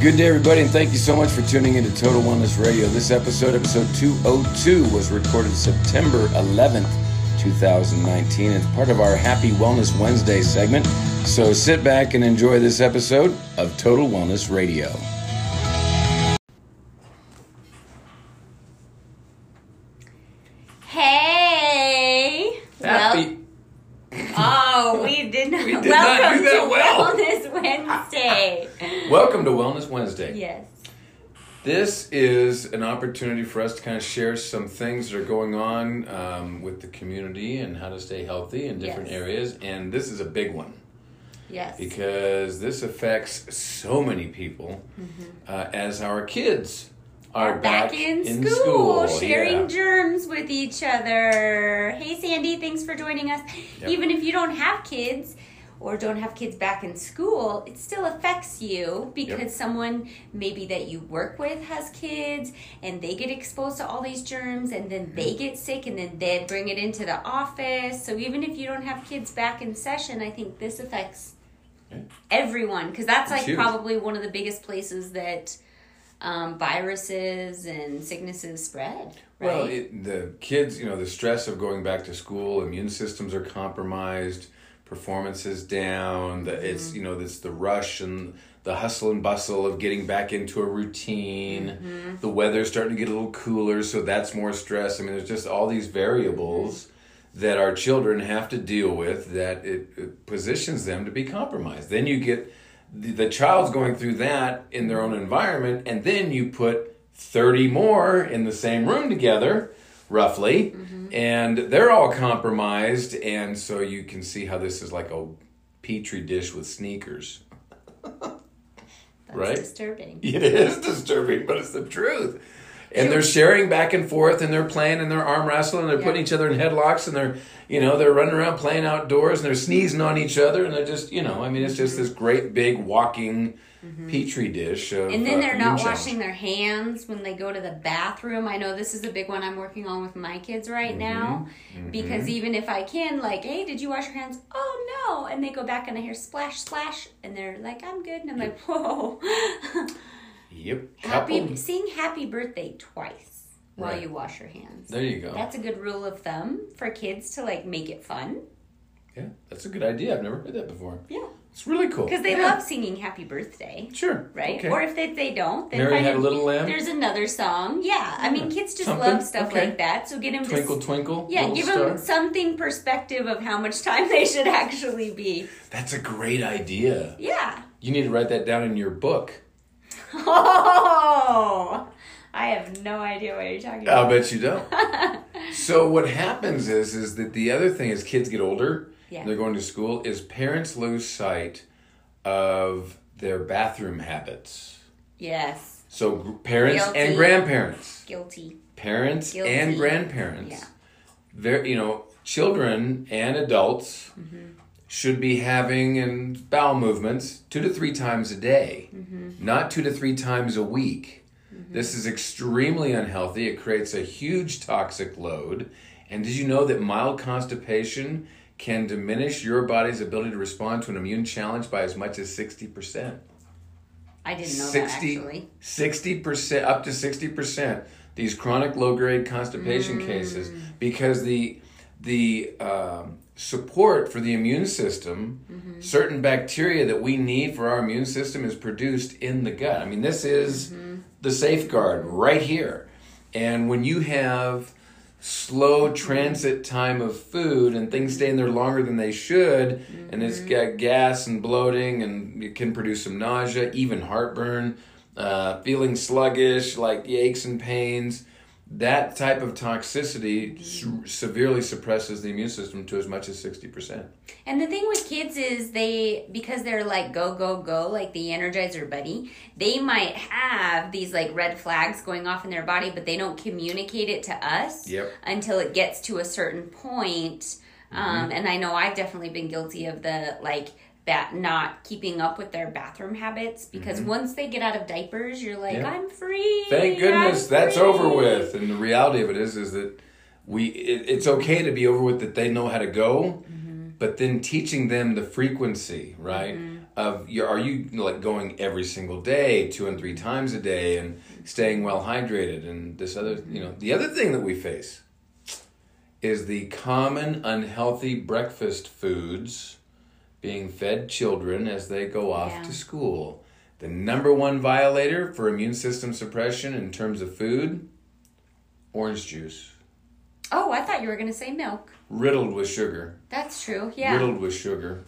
Good day, everybody, and thank you so much for tuning into Total Wellness Radio. This episode, episode 202, was recorded September 11th, 2019. It's part of our Happy Wellness Wednesday segment. So sit back and enjoy this episode of Total Wellness Radio. Yes. This is an opportunity for us to kind of share some things that are going on um, with the community and how to stay healthy in different Yes. areas. And this is a big one. Yes. because this affects so many people uh, as our kids are We're back, in, school, sharing Yeah. germs with each other. Hey, Sandy, thanks for joining us. Yep. Even if you don't have kids or don't have kids back in school, it still affects you because Yep. someone maybe that you work with has kids and they get exposed to all these germs and then they Mm-hmm. get sick and then they bring it into the office. So even if you don't have kids back in session, I think this affects Yeah. everyone because that's It's like huge. probably one of the biggest places that um, viruses and sicknesses spread. Right? Well, it, the kids, you know, the stress of going back to school, immune systems are compromised, performance is down. The, It's Mm-hmm. you know, this the rush and the hustle and bustle of getting back into a routine. Mm-hmm. The weather's starting to get a little cooler, so that's more stress. I mean, there's just all these variables that our children have to deal with that it, it positions them to be compromised. Then you get the, the child's going through that in their own environment, and then you put 30 more in the same room together, roughly, mm-hmm. and they're all compromised. And so you can see how this is like a petri dish with sneakers. that's right? disturbing. It is disturbing, but it's the truth. And they're sharing back and forth, and they're playing, and they're arm wrestling, and they're putting each other in headlocks, and they're, you know, they're running around playing outdoors, and they're sneezing on each other, and they're just, you know, I mean, it's just this great big walking petri dish of. Mm-hmm. And then uh, they're immune not washing their hands when they go to the bathroom. I know this is a big one I'm working on with my kids right Mm-hmm. now. Because even if I can, like, hey, did you wash your hands? Oh, no. And they go back and I hear splash, splash. And they're like, I'm good. And I'm like, whoa. Yep. happy, Couple- sing happy birthday twice while Right. you wash your hands. There you go. That's a good rule of thumb for kids to like make it fun. yeah, that's a good idea. I've never heard that before. Yeah. It's really cool. Because they Yeah. love singing happy birthday. Sure. Right? Okay. Or if they, they don't, then Mary had a a- little lamb. There's another song. Yeah. I mean, kids just Something. love stuff Okay. like that. So get them Twinkle, to. twinkle. Yeah, give star. them something perspective of how much time they should actually be. That's a great idea. Yeah. You need to write that down in your book. Oh, I have no idea what you're talking about. I'll bet you don't. so what happens is is that the other thing is kids get older, Yeah. they're going to school, is parents lose sight of their bathroom habits. Yes. So gr- parents Guilty. and grandparents, Guilty. parents Guilty. and grandparents, Yeah. very you know, children and adults mm-hmm. should be having and bowel movements two to three times a day, mm-hmm. not two to three times a week. Mm-hmm. This is extremely unhealthy. It creates a huge toxic load. And did you know that mild constipation can diminish your body's ability to respond to an immune challenge by as much as 60%? I didn't know 60 that actually. 60% up to 60% these chronic low grade constipation Mm. cases because the the um, support for the immune system Mm-hmm. certain bacteria that we need for our immune system is produced in the gut i mean this is Mm-hmm. the safeguard right here and when you have slow transit time of food and things stay in there longer than they should and it's got gas and bloating and it can produce some nausea even heartburn uh, feeling sluggish like aches and pains that type of toxicity s- severely suppresses the immune system to as much as 60% And the thing with kids is they because they're like go go go like the Energizer Bunny, they might have these like red flags going off in their body, but they don't communicate it to us Yep. until it gets to a certain point. Um, and I know I've definitely been guilty of the like that not keeping up with their bathroom habits because mm-hmm. once they get out of diapers, you're like, Yeah. I'm free. Thank goodness I'm that's over with. And the reality of it is, is that we it, it's okay to be over with that they know how to go, mm-hmm. but then teaching them the frequency right mm-hmm. of your, are you like going every single day, two and three times a day, and staying well hydrated, and this other, you know, the other thing that we face is the common unhealthy breakfast foods being fed children as they go off Yeah. to school. The number one violator for immune system suppression in terms of food, orange juice, Oh, I thought you were gonna say milk. riddled with sugar, That's true. Yeah. riddled with sugar,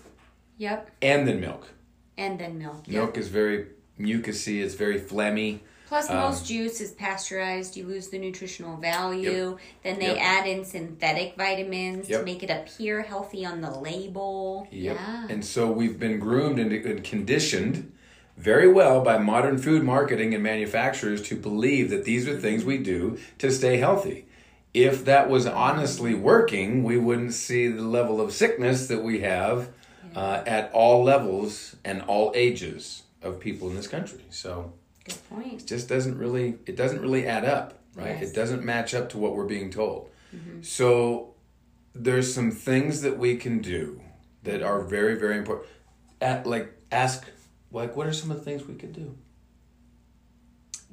Yep. and then milk. And then milk. Yep. Milk is very mucousy. It's very phlegmy. Plus, Um, most juice is pasteurized. You lose the nutritional value. Then they Yep. add in synthetic vitamins Yep. to make it appear healthy on the label. Yep. Yeah. And so we've been groomed and, and conditioned very well by modern food marketing and manufacturers to believe that these are things we do to stay healthy. If that was honestly working, we wouldn't see the level of sickness that we have uh, at all levels and all ages of people in this country. So Good point. it just doesn't really it doesn't really add up, right? Yes. It doesn't match up to what we're being told. Mm-hmm. So there's some things that we can do that are very very important. At like ask like what are some of the things we could do?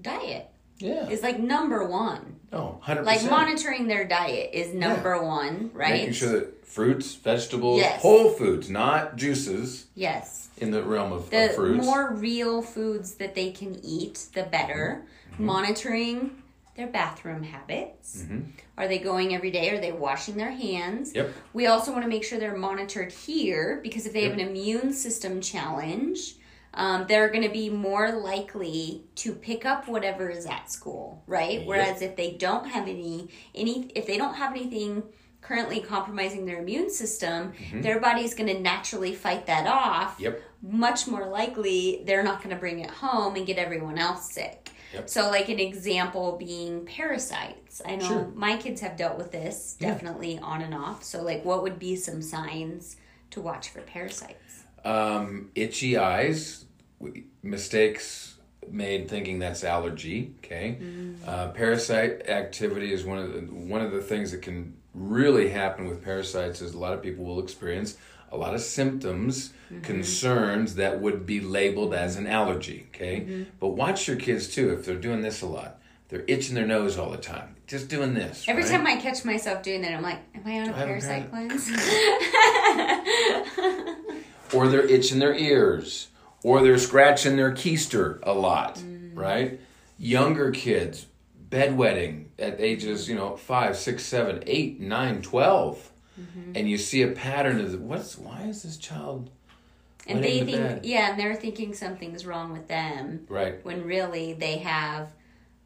Diet Yeah. is like number one. Oh, 100%. Like monitoring their diet is number one, right? Making sure that fruits, vegetables, Yes. whole foods, not juices yes. in the realm of, The of fruits. more real foods that they can eat, the better. Mm-hmm. Monitoring their bathroom habits. Mm-hmm. Are they going every day? Are they washing their hands? Yep. We also want to make sure they're monitored here because if they have an immune system challenge, um, they're going to be more likely to pick up whatever is at school, right? Yep. Whereas if they don't have any any if they don't have anything currently compromising their immune system, their body's going to naturally fight that off. Mm-hmm. Yep. Much more likely they're not going to bring it home and get everyone else sick. Yep. So, like an example being parasites. I know Sure. my kids have dealt with this Yeah. definitely on and off. So, like, what would be some signs to watch for parasites? Um, itchy eyes, mistakes made thinking that's allergy. Okay, uh, parasite activity is one of the one of the things that can really happen with parasites. Is a lot of people will experience a lot of symptoms, concerns that would be labeled as an allergy. Okay, but watch your kids too if they're doing this a lot. They're itching their nose all the time. Just doing this. Every right? time I catch myself doing that, I'm like, am I on a I have a parasite cleanse? or they're itching their ears, or they're scratching their keister a lot, Mm. right? Younger kids, bedwetting at ages, you know, five, six, seven, eight, nine, 12. Mm-hmm. And you see a pattern of what's why is this child and they the think, yeah, and they're thinking something's wrong with them right? when really they have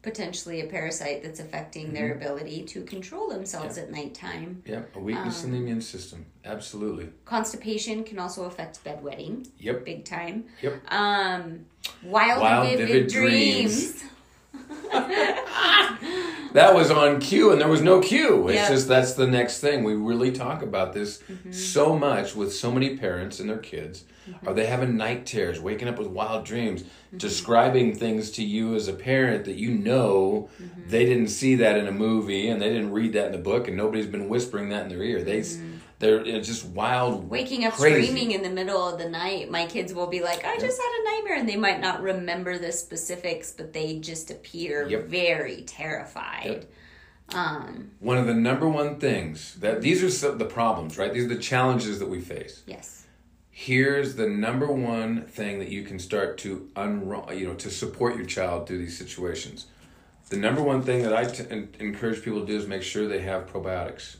potentially a parasite that's affecting their Mm-hmm. ability to control themselves at nighttime. Yep, a weakness Um, in the immune system. Absolutely. Constipation can also affect bedwetting, Yep. big time. Yep. Um, wild, Wild, vivid, vivid dreams. dreams. That was on cue, and there was no cue. It's Yeah. just that's the next thing. We really talk about this Mm-hmm. so much with so many parents and their kids. Mm-hmm. Are they having night terrors, waking up with wild dreams, describing things to you as a parent that you know Mm-hmm. they didn't see that in a movie and they didn't read that in a book, and nobody's been whispering that in their ear. They, they're it's just wild. Waking up crazy. screaming in the middle of the night, my kids will be like, I just had a nightmare. And they might not remember the specifics, but they just appear Yep. very terrified. Um, One of the number one things that these are some, the problems, right? These are the challenges that we face. yes. here's the number one thing that you can start to unro- you know to support your child through these situations the number one thing that I t- encourage people to do is make sure they have probiotics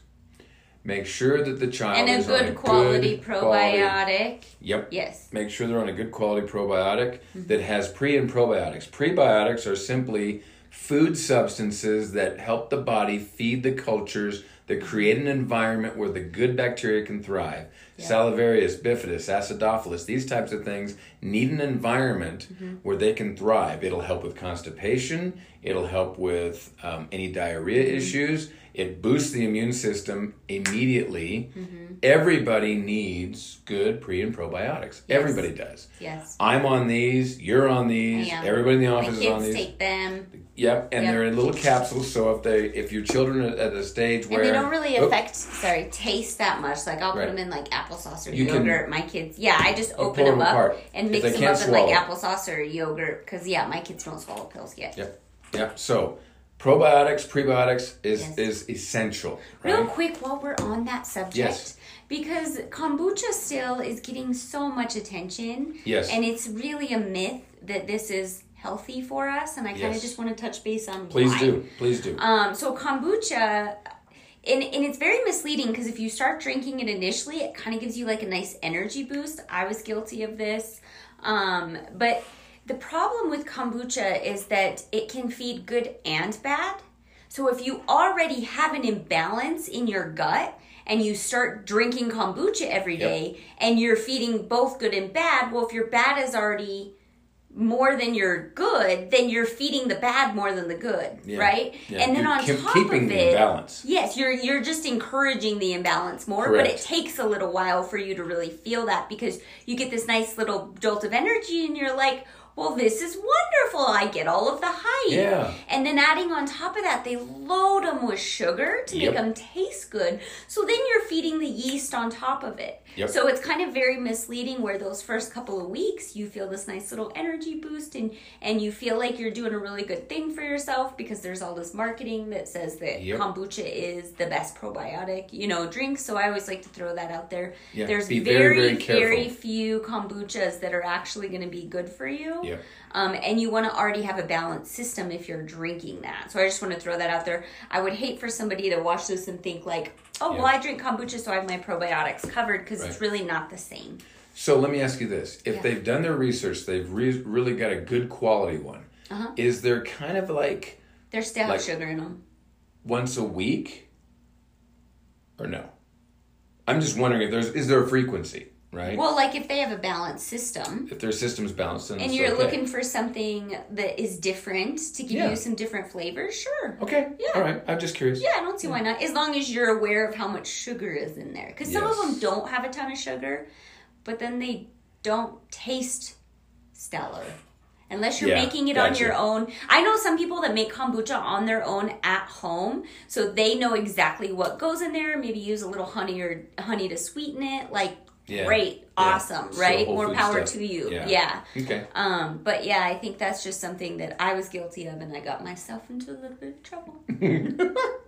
make sure that the child And a is on good quality good quality- probiotic. yep Yes. make sure they're on a good quality probiotic Mm-hmm. that has pre and probiotics. Prebiotics are simply food substances that help the body feed the cultures that create an environment where the good bacteria can thrive. Salivarius, bifidus, acidophilus, these types of things need an environment Mm-hmm. where they can thrive. It'll help with constipation, it'll help with um, any diarrhea Mm-hmm. issues, it boosts the immune system immediately. Mm-hmm. Everybody needs good pre and probiotics. Everybody does. Yes. I'm on these. You're on these. Everybody in the office is on kids these. take them. Yep, and Yep. they're in little capsules. So if they, if your children are at a stage where And they don't really Oh, affect, sorry, taste that much. Like I'll put Right. them in like applesauce or You can- yogurt. my kids, yeah, I just open them them up apart. and mix them can't up in like applesauce or yogurt. Because yeah, my kids don't swallow pills yet. Yep, yep. So probiotics, prebiotics is Yes. is essential. Real quick, while we're on that subject, Yes. because kombucha still is getting so much attention. Yes. And it's really a myth that this is healthy for us, and I kind of Yes. just want to touch base on Please why. do, please do. Um, so kombucha, and, and it's very misleading because if you start drinking it initially, it kind of gives you like a nice energy boost. I was guilty of this. Um, but the problem with kombucha is that it can feed good and bad. So if you already have an imbalance in your gut and you start drinking kombucha every day Yep. and you're feeding both good and bad, well, if your bad is already more than your good, then you're feeding the bad more than the good, Yeah. right? Yeah. And then You're on top keeping of the it, imbalance. yes, you're you're just encouraging the imbalance more, but it takes a little while for you to really feel that because you get this nice little jolt of energy, and you're like, "Well, this is wonderful! I get all of the hype." Yeah. And then adding on top of that, they load them with sugar to Yep. make them taste good. So then you're feeding the yeast on top of it. Yep. So it's kind of very misleading where those first couple of weeks you feel this nice little energy boost and and you feel like you're doing a really good thing for yourself because there's all this marketing that says that Yep. kombucha is the best probiotic, you know, drink. So I always like to throw that out there. Yeah, There's very, very, very few kombuchas that are actually going to be good for you. Yep. Um, and you want to already have a balanced system if you're drinking that. So I just want to throw that out there. I would hate for somebody to watch this and think like, oh, well, I drink kombucha, so I have my probiotics covered because it's really not the same. So let me ask you this: If Yeah. they've done their research, they've re- really got a good quality one. Uh-huh. Is there kind of like There's still Like- sugar in them. once a week, or no? I'm just wondering if there's is there a frequency, right? Well, like if they have a balanced system. if their system's balanced, And you're okay. looking for something that is different to give Yeah. you some different flavors, sure. Okay. Yeah. All right. I'm just curious. Yeah, I don't see why not. As long as you're aware of how much sugar is in there. Because some of them don't have a ton of sugar, but then they don't taste stellar. Unless you're Yeah, making it on your own. I know some people that make kombucha on their own at home, so they know exactly what goes in there. Maybe use a little honey or honey to sweeten it. Like, Yeah. great, awesome, So right? whole More power stuff. to you. Yeah. yeah. Okay. Um, but yeah, I think that's just something that I was guilty of, and I got myself into a little bit of trouble.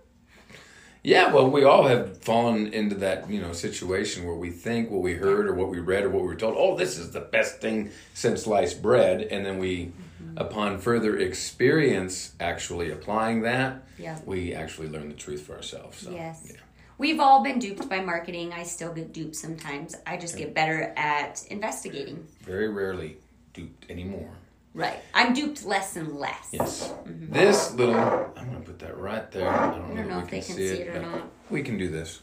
Yeah, well, we all have fallen into that, you know, situation where we think what we heard or what we read or what we were told, oh, this is the best thing since sliced bread, and then we, Mm-hmm. upon further experience, actually applying that, Yeah. we actually learn the truth for ourselves. So, Yes. yeah. We've all been duped by marketing. I still get duped sometimes. I just get better at investigating. Very rarely duped anymore. Right. I'm duped less and less. Yes. This little, I'm going to put that right there. I don't, Mm-hmm. don't know if they can see, see it, it or not. we can do this.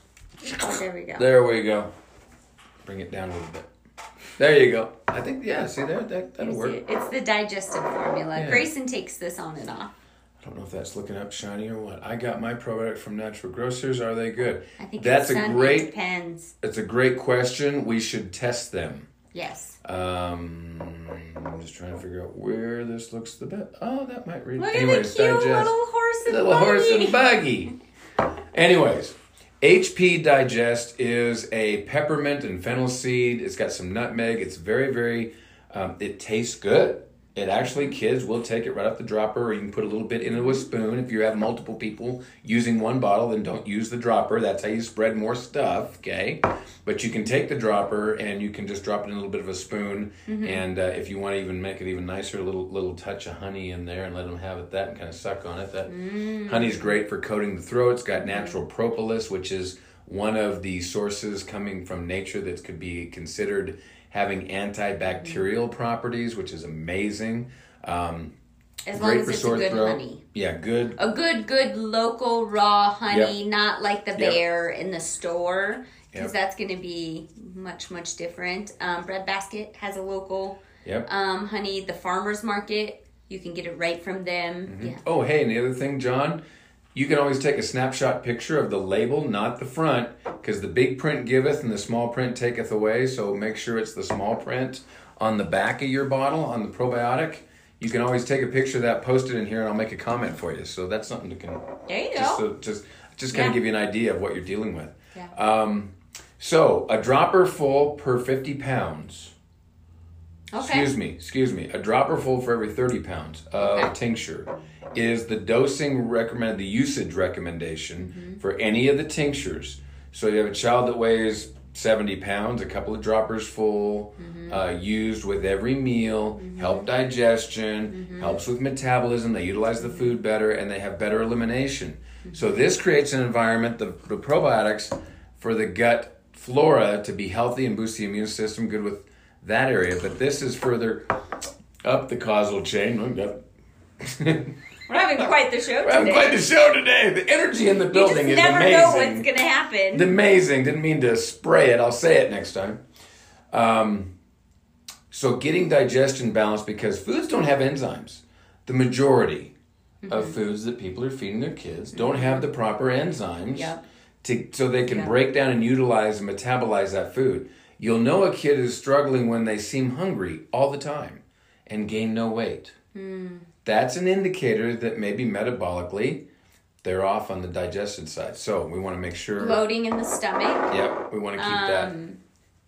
Oh, there we go. There we go. Bring it down a little bit. There you go. I think, yeah, see there? That, that'll work. it? It's the digestive formula. Yeah. Grayson takes this on and off. I don't know if that's looking up shiny or what. I got my probiotic from Natural Grocers. Are they good? I think that's a great. depends. It's a great question. We should test them. Yes. Um, I'm just trying to figure out where this looks the best. Oh, that might read. Look Anyways, at the cute digest. little horse and little horse and buggy. Anyways, HP Digest is a peppermint and fennel seed. It's got some nutmeg. It's very, very. Um, it tastes good. It actually, kids will take it right off the dropper, or you can put a little bit into a spoon. If you have multiple people using one bottle, then don't use the dropper. That's how you spread more stuff, okay? But you can take the dropper and you can just drop it in a little bit of a spoon. Mm-hmm. And uh, if you want to even make it even nicer, a little little touch of honey in there and let them have it that and kind of suck on it. That mm. honey's great for coating the throat. It's got mm-hmm. natural propolis, which is one of the sources coming from nature that could be considered having antibacterial properties, which is amazing. Um, As long great as for it's sore good throat. honey. Yeah, good. A good, good local raw honey, not like the Yep. bear in the store, because Yep. that's going to be much, much different. Um, Bread Basket has a local Yep. um, honey. The farmers market, you can get it right from them. Yeah. Oh, hey, and the other thing, John, you can always take a snapshot picture of the label, not the front, because the big print giveth and the small print taketh away. So make sure it's the small print on the back of your bottle on the probiotic. you can always take a picture of that, post it in here, and I'll make a comment for you. So that's something to can There you just go. so, just just kind Yeah. of give you an idea of what you're dealing with. Yeah. Um, so a dropper full per 50 pounds. Okay. Excuse me, excuse me. A dropper full for every 30 pounds of Okay. tincture is the dosing recommended, the usage recommendation Mm-hmm. for any of the tinctures. So you have a child that weighs 70 pounds, a couple of droppers full, Mm-hmm. uh, used with every meal, help digestion, Mm-hmm. helps with metabolism, they utilize the food better, and they have better elimination. So this creates an environment, the, the probiotics, for the gut flora to be healthy and boost the immune system, good with that area. But this is further up the causal chain. We've got- We're having quite the show We're having today. quite the show today. The energy in the building you just is never amazing. know what's gonna happen. It's amazing. Didn't mean to spray it. I'll say it next time. Um, so getting digestion balanced because foods don't have enzymes. The majority of Mm-hmm. foods that people are feeding their kids don't have the proper enzymes Yep. to so they can Yeah. break down and utilize and metabolize that food. You'll know a kid is struggling when they seem hungry all the time and gain no weight. Hmm. That's an indicator that maybe metabolically they're off on the digestion side. So we want to make sure. Bloating in the stomach. Yep, we want to keep that. Um,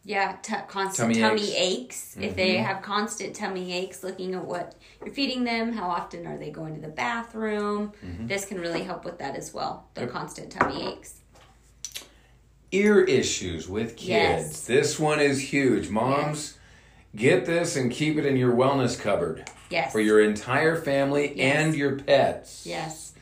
yeah, t- constant Tummy tummy, aches. aches. If they have constant tummy aches, looking at what you're feeding them, how often are they going to the bathroom, this can really help with that as well. The constant tummy aches. Ear issues with kids. Yes. This one is huge. Moms, get this and keep it in your wellness cupboard Yes. for your entire family Yes. and your pets. yes.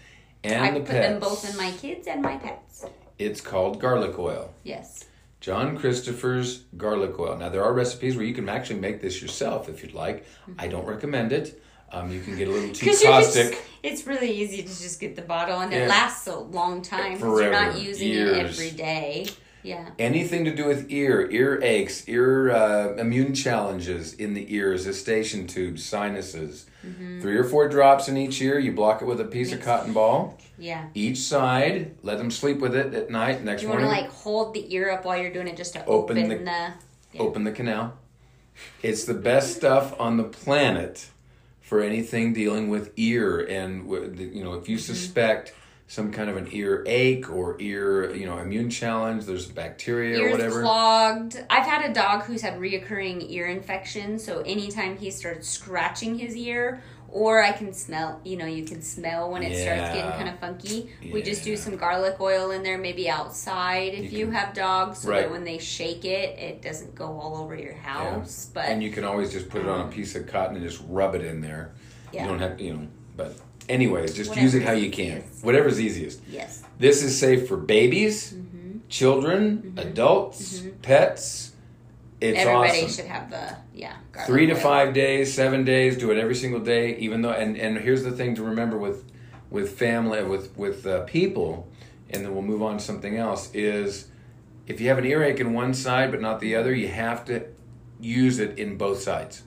And I the put pets. them both in my kids and my pets. It's called garlic oil. Yes. John Christopher's garlic oil. Now there are recipes where you can actually make this yourself if you'd like. Mm-hmm. I don't recommend it. Um, you can get a little too caustic. just, it's really easy to just get the bottle and Yeah. it lasts a long time because you're not using Years. it every day. Yeah. Anything to do with ear, ear aches, ear uh, immune challenges in the ears, eustachian tubes, sinuses. Mm-hmm. Three or four drops in each ear. You block it with a piece of cotton ball. Yeah. Each side. Let them sleep with it at night. Next You want to like hold the ear up while you're doing it just to Open open, the- the, yeah. open the canal. It's the best stuff on the planet for anything dealing with ear and you know if you Mm-hmm. suspect some kind of an ear ache or ear you know immune challenge, there's bacteria or ears whatever. clogged. I've had a dog who's had reoccurring ear infections, so anytime he starts scratching his ear, or I can smell, you know, you can smell when it starts getting kind of funky. We just do some garlic oil in there, maybe outside if You you, can- have dogs, so Right. that when they shake it, it doesn't go all over your house. But and you can always just put it on a um, piece of cotton and just rub it in there. Yeah. You don't have you know, but anyways, just use it how you can. easiest. Whatever's easiest. yes, This is safe for babies, Mm-hmm. children, mm-hmm. adults, mm-hmm. pets. It's everybody awesome. should have the yeah. three to oil. five days, seven days. Do it every single day. Even though, and and here's the thing to remember with with family, with with uh, people, and then we'll move on to something else. Is if you have an earache in one side but not the other, you have to use it in both sides.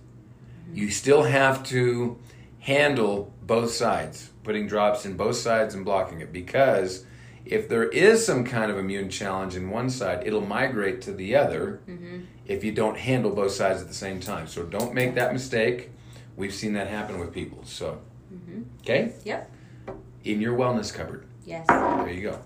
You still have to handle both sides, putting drops in both sides and blocking it because. If there is some kind of immune challenge in one side, it'll migrate to the other if you don't handle both sides at the same time. So don't make that mistake. We've seen that happen with people. So, mm-hmm. okay, Yep. in your wellness cupboard. Yes. There you go.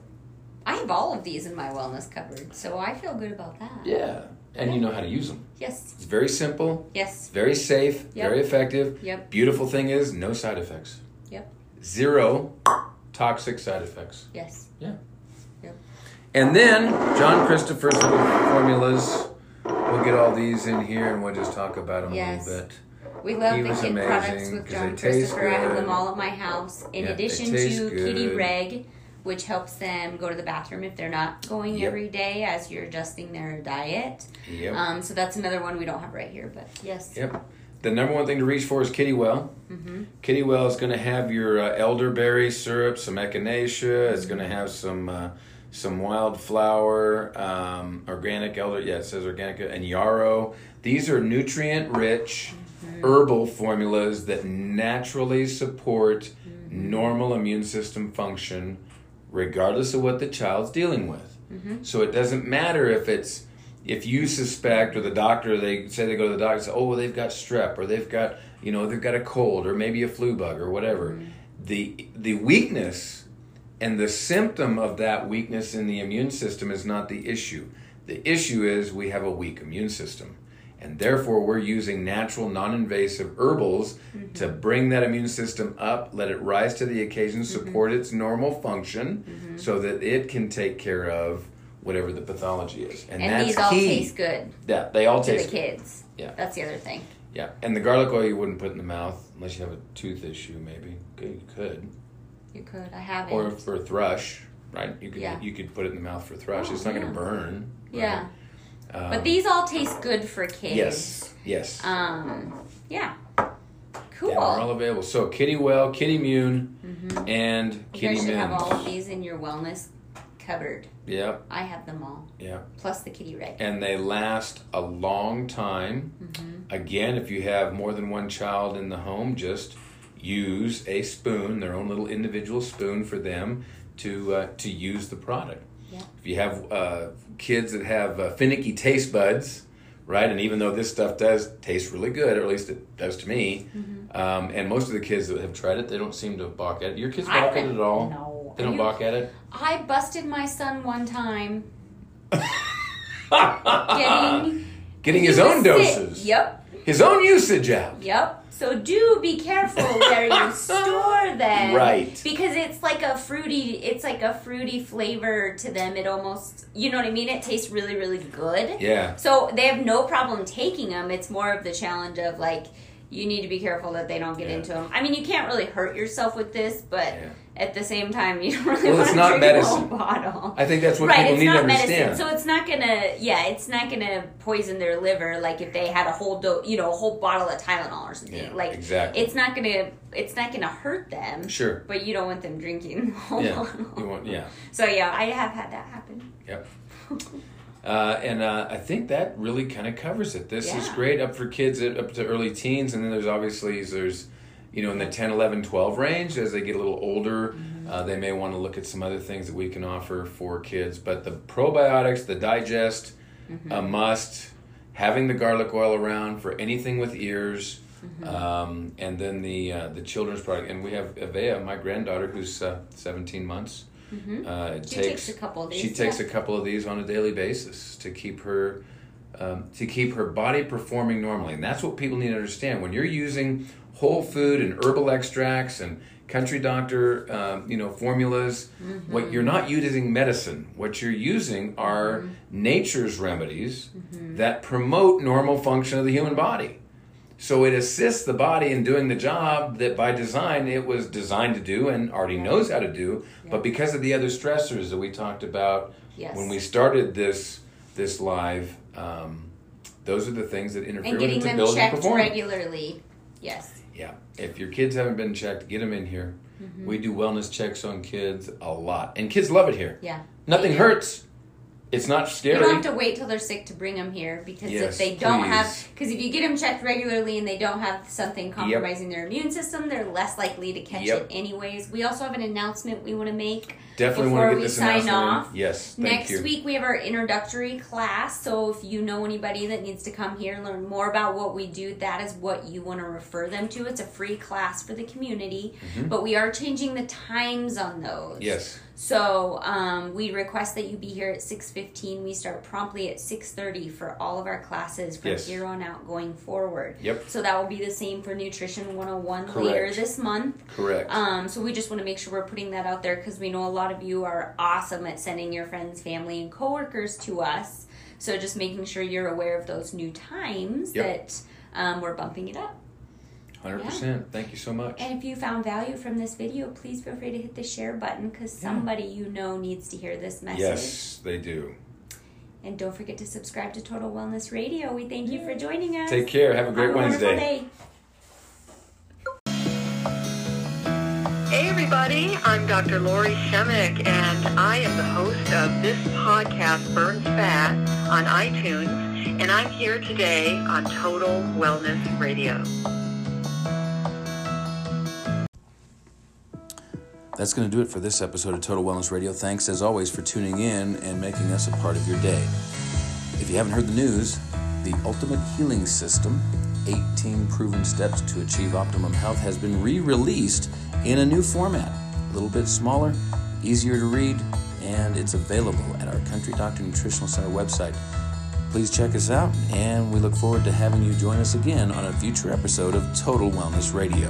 I have all of these in my wellness cupboard, so I feel good about that. Yeah, and you know how to use them. Yes. It's very simple, Yes. very safe, Yep. very effective. Yep. Beautiful thing is no side effects. Yep. Zero toxic side effects. Yes. Yeah. Yep. And then John Christopher's little formulas. We'll get all these in here and we'll just talk about them Yes. a little bit. We love He the kid products with John Christopher. I have them all at my house. In Yeah, addition to Kitty. Reg, which helps them go to the bathroom if they're not going Yep. every day as you're adjusting their diet. Yep. Um, so that's another one we don't have right here, but yes. Yep. The number one thing to reach for is Kid-e-Well. Mm-hmm. Kid-e-Well is going to have your uh, elderberry syrup, some echinacea. It's going to have some uh, some wildflower, um, organic elder. Yeah, it says organic and yarrow. These are nutrient rich Mm-hmm. herbal formulas that naturally support Mm-hmm. normal immune system function, regardless of what the child's dealing with. Mm-hmm. So it doesn't matter if it's if you suspect or the doctor they say they go to the doctor and say, oh well they've got strep or they've got you know they've got a cold or maybe a flu bug or whatever, Mm-hmm. the the weakness and the symptom of that weakness in the immune system is not the issue. The issue is we have a weak immune system. And therefore, we're using natural, non invasive herbals mm-hmm. to bring that immune system up, let it rise to the occasion, mm-hmm. support its normal function mm-hmm. so that it can take care of whatever the pathology is. And, And that's these all key. taste good Yeah, they all taste good. the kids. Yeah. That's the other thing. Yeah, and the garlic oil you wouldn't put in the mouth unless you have a tooth issue, maybe. Okay, You could. You could. I haven't. or for thrush, right? You could Yeah. you could put it in the mouth for thrush. Oh, it's not going to burn. right? yeah. Um, But these all taste good for kids. Yes. Yes. Um. Yeah. Cool. Yeah, they're all available. So Kid-e-Well, Kitty Immune, and you Kitty guys should have all of these in your wellness cupboard. Yep. I have them all, Yeah. plus the Kid-e-Reg. And they last a long time. Mm-hmm. Again, if you have more than one child in the home, just use a spoon, their own little individual spoon for them to uh, to use the product. Yeah. If you have uh, kids that have uh, finicky taste buds, right, and even though this stuff does taste really good, or at least it does to me, Mm-hmm. um, and most of the kids that have tried it, they don't seem to balk at it. Your kids balk at it at all? no. They don't You- balk at it? I busted my son one time getting Getting his own sick. doses. Yep. His own usage out. Yep. So do be careful where you store them. Right. Because it's like a fruity it's like a fruity flavor to them. It almost you know what I mean? It tastes really, really good. Yeah. So they have no problem taking them. It's more of the challenge of like you need to be careful that they don't get Yeah. into them. I mean, you can't really hurt yourself with this, but Yeah. At the same time, you don't really Well, want it's to not drink medicine. the whole bottle. I think that's what right, people need to not understand. medicine, so it's not gonna. Yeah, it's not gonna poison their liver like if they had a whole do- you know a whole bottle of Tylenol or something. Yeah, like exactly. it's not gonna it's not gonna hurt them. Sure. But you don't want them drinking the whole Yeah. bottle. You want, yeah. So yeah, I have had that happen. Yep. Uh, and uh, I think that really kind of covers it. This is great up for kids up to early teens, and then there's obviously there's you know in the 10, 11, 12 range as they get a little older, uh, they may want to look at some other things that we can offer for kids. But the probiotics, the digest, a must. Having the garlic oil around for anything with ears. Um, and then the uh, the children's product, and we have Avea, my granddaughter, who's uh, 17 months. Uh, it Mm-hmm. She takes a couple of these, She takes yeah. a couple of these on a daily basis to keep her um, to keep her body performing normally, and that's what people need to understand. When you're using whole food and herbal extracts and country doctor, um, you know, formulas, Mm-hmm. what you're not using medicine. What you're using are Mm-hmm. nature's remedies that promote normal function of the human body. So it assists the body in doing the job that by design it was designed to do and already knows how to do. But because of the other stressors that we talked about Yes. when we started this this live, um, those are the things that interfere And with getting its them checked regularly. Yes. Yeah, if your kids haven't been checked, get them in here. Mm-hmm. We do wellness checks on kids a lot, and kids love it here. Yeah. Nothing hurts. It's not scary. You don't have to wait till they're sick to bring them here because Yes, if they don't please. have, because if you get them checked regularly and they don't have something compromising their immune system, they're less likely to catch Yep. it anyways. We also have an announcement we want to make Definitely want to get this announcement off. Yes, thank Next you. week we have our introductory class. So if you know anybody that needs to come here and learn more about what we do, that is what you want to refer them to. It's a free class for the community, but we are changing the times on those. Mm-hmm. Yes, So um, we request that you be here at six fifteen. We start promptly at six thirty for all of our classes from Yes. here on out going forward. Yep. So that will be the same for Nutrition One Hundred One later this month. correct. Um, so we just want to make sure we're putting that out there because we know a lot of you are awesome at sending your friends, family, and coworkers to us. So just making sure you're aware of those new times Yep. that um, we're bumping it up. Hundred percent. Thank you so much. And if you found value from this video, please feel free to hit the share button because somebody you know needs to hear this message. Yes, they do. And don't forget to subscribe to Total Wellness Radio. We thank you for joining us. Take care. Have a great Have a Wednesday. Everybody, I'm Dr. Lori Shemek and I am the host of this podcast, Burns Fat, on iTunes, and I'm here today on Total Wellness Radio. That's going to do it for this episode of Total Wellness Radio. Thanks as always for tuning in and making us a part of your day. If you haven't heard the news, the Ultimate Healing System 18 Proven Steps to Achieve Optimum Health has been re released in a new format. A little bit smaller, easier to read, and it's available at our Country Doctor Nutritional Center website. Please check us out, and we look forward to having you join us again on a future episode of Total Wellness Radio.